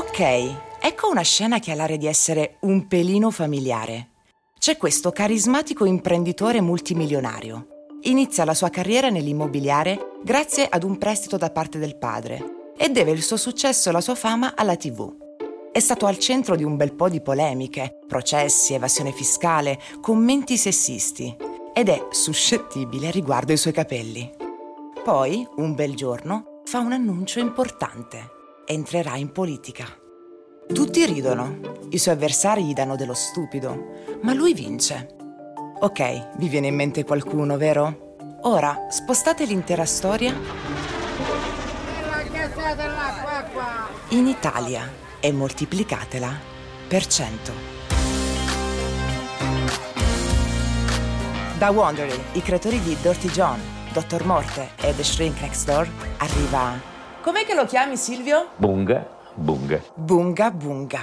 Ok, ecco una scena che ha l'aria di essere un pelino familiare. C'è questo carismatico imprenditore multimilionario. Inizia la sua carriera nell'immobiliare grazie ad un prestito da parte del padre e deve il suo successo e la sua fama alla TV. È stato al centro di un bel po' di polemiche, processi, evasione fiscale, commenti sessisti ed è suscettibile riguardo ai suoi capelli. Poi, un bel giorno, fa un annuncio importante. Entrerà in politica. Tutti ridono, i suoi avversari gli danno dello stupido, ma lui vince. Ok, vi viene in mente qualcuno, vero? Ora, spostate l'intera storia in Italia e moltiplicatela per 100. Da Wondery, i creatori di Dirty John, Dr. Morte e The Shrink Next Door, arriva... Com'è che lo chiami Silvio? Bunga, bunga. Bunga Bunga.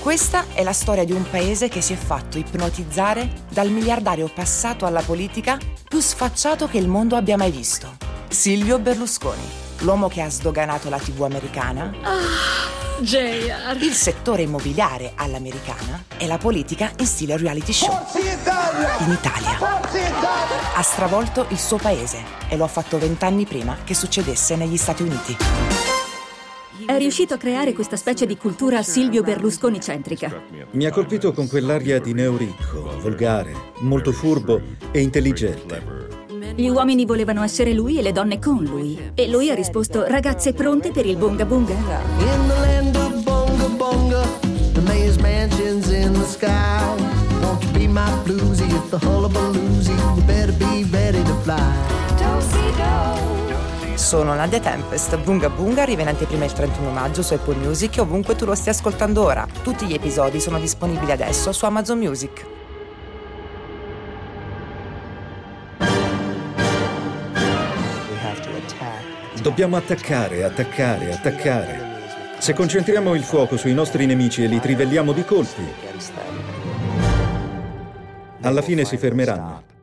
Questa è la storia di un paese che si è fatto ipnotizzare dal miliardario passato alla politica più sfacciato che il mondo abbia mai visto. Silvio Berlusconi, l'uomo che ha sdoganato la TV americana, Ah, JR. il settore immobiliare all'americana e la politica in stile reality show. In Italia. Ha stravolto il suo paese e lo ha fatto vent'anni prima che succedesse negli Stati Uniti. È riuscito a creare questa specie di cultura Silvio Berlusconi centrica. Mi ha colpito con quell'aria di neo ricco, volgare, molto furbo e intelligente. Gli uomini volevano essere lui e le donne con lui. E lui ha risposto: ragazze pronte per il bunga bunga? In the land of bonga bonga, the mayor's mansion's in the sky. Won't you be my bluesy at the hullabaloozy? You better be ready to fly. Sono Nadia Tempest, Bunga Bunga arriva in anteprima il 31 maggio su Apple Music e ovunque tu lo stia ascoltando ora. Tutti gli episodi sono disponibili adesso su Amazon Music. Dobbiamo attaccare, attaccare, attaccare. Se concentriamo il fuoco sui nostri nemici e li trivelliamo di colpi, alla fine si fermeranno.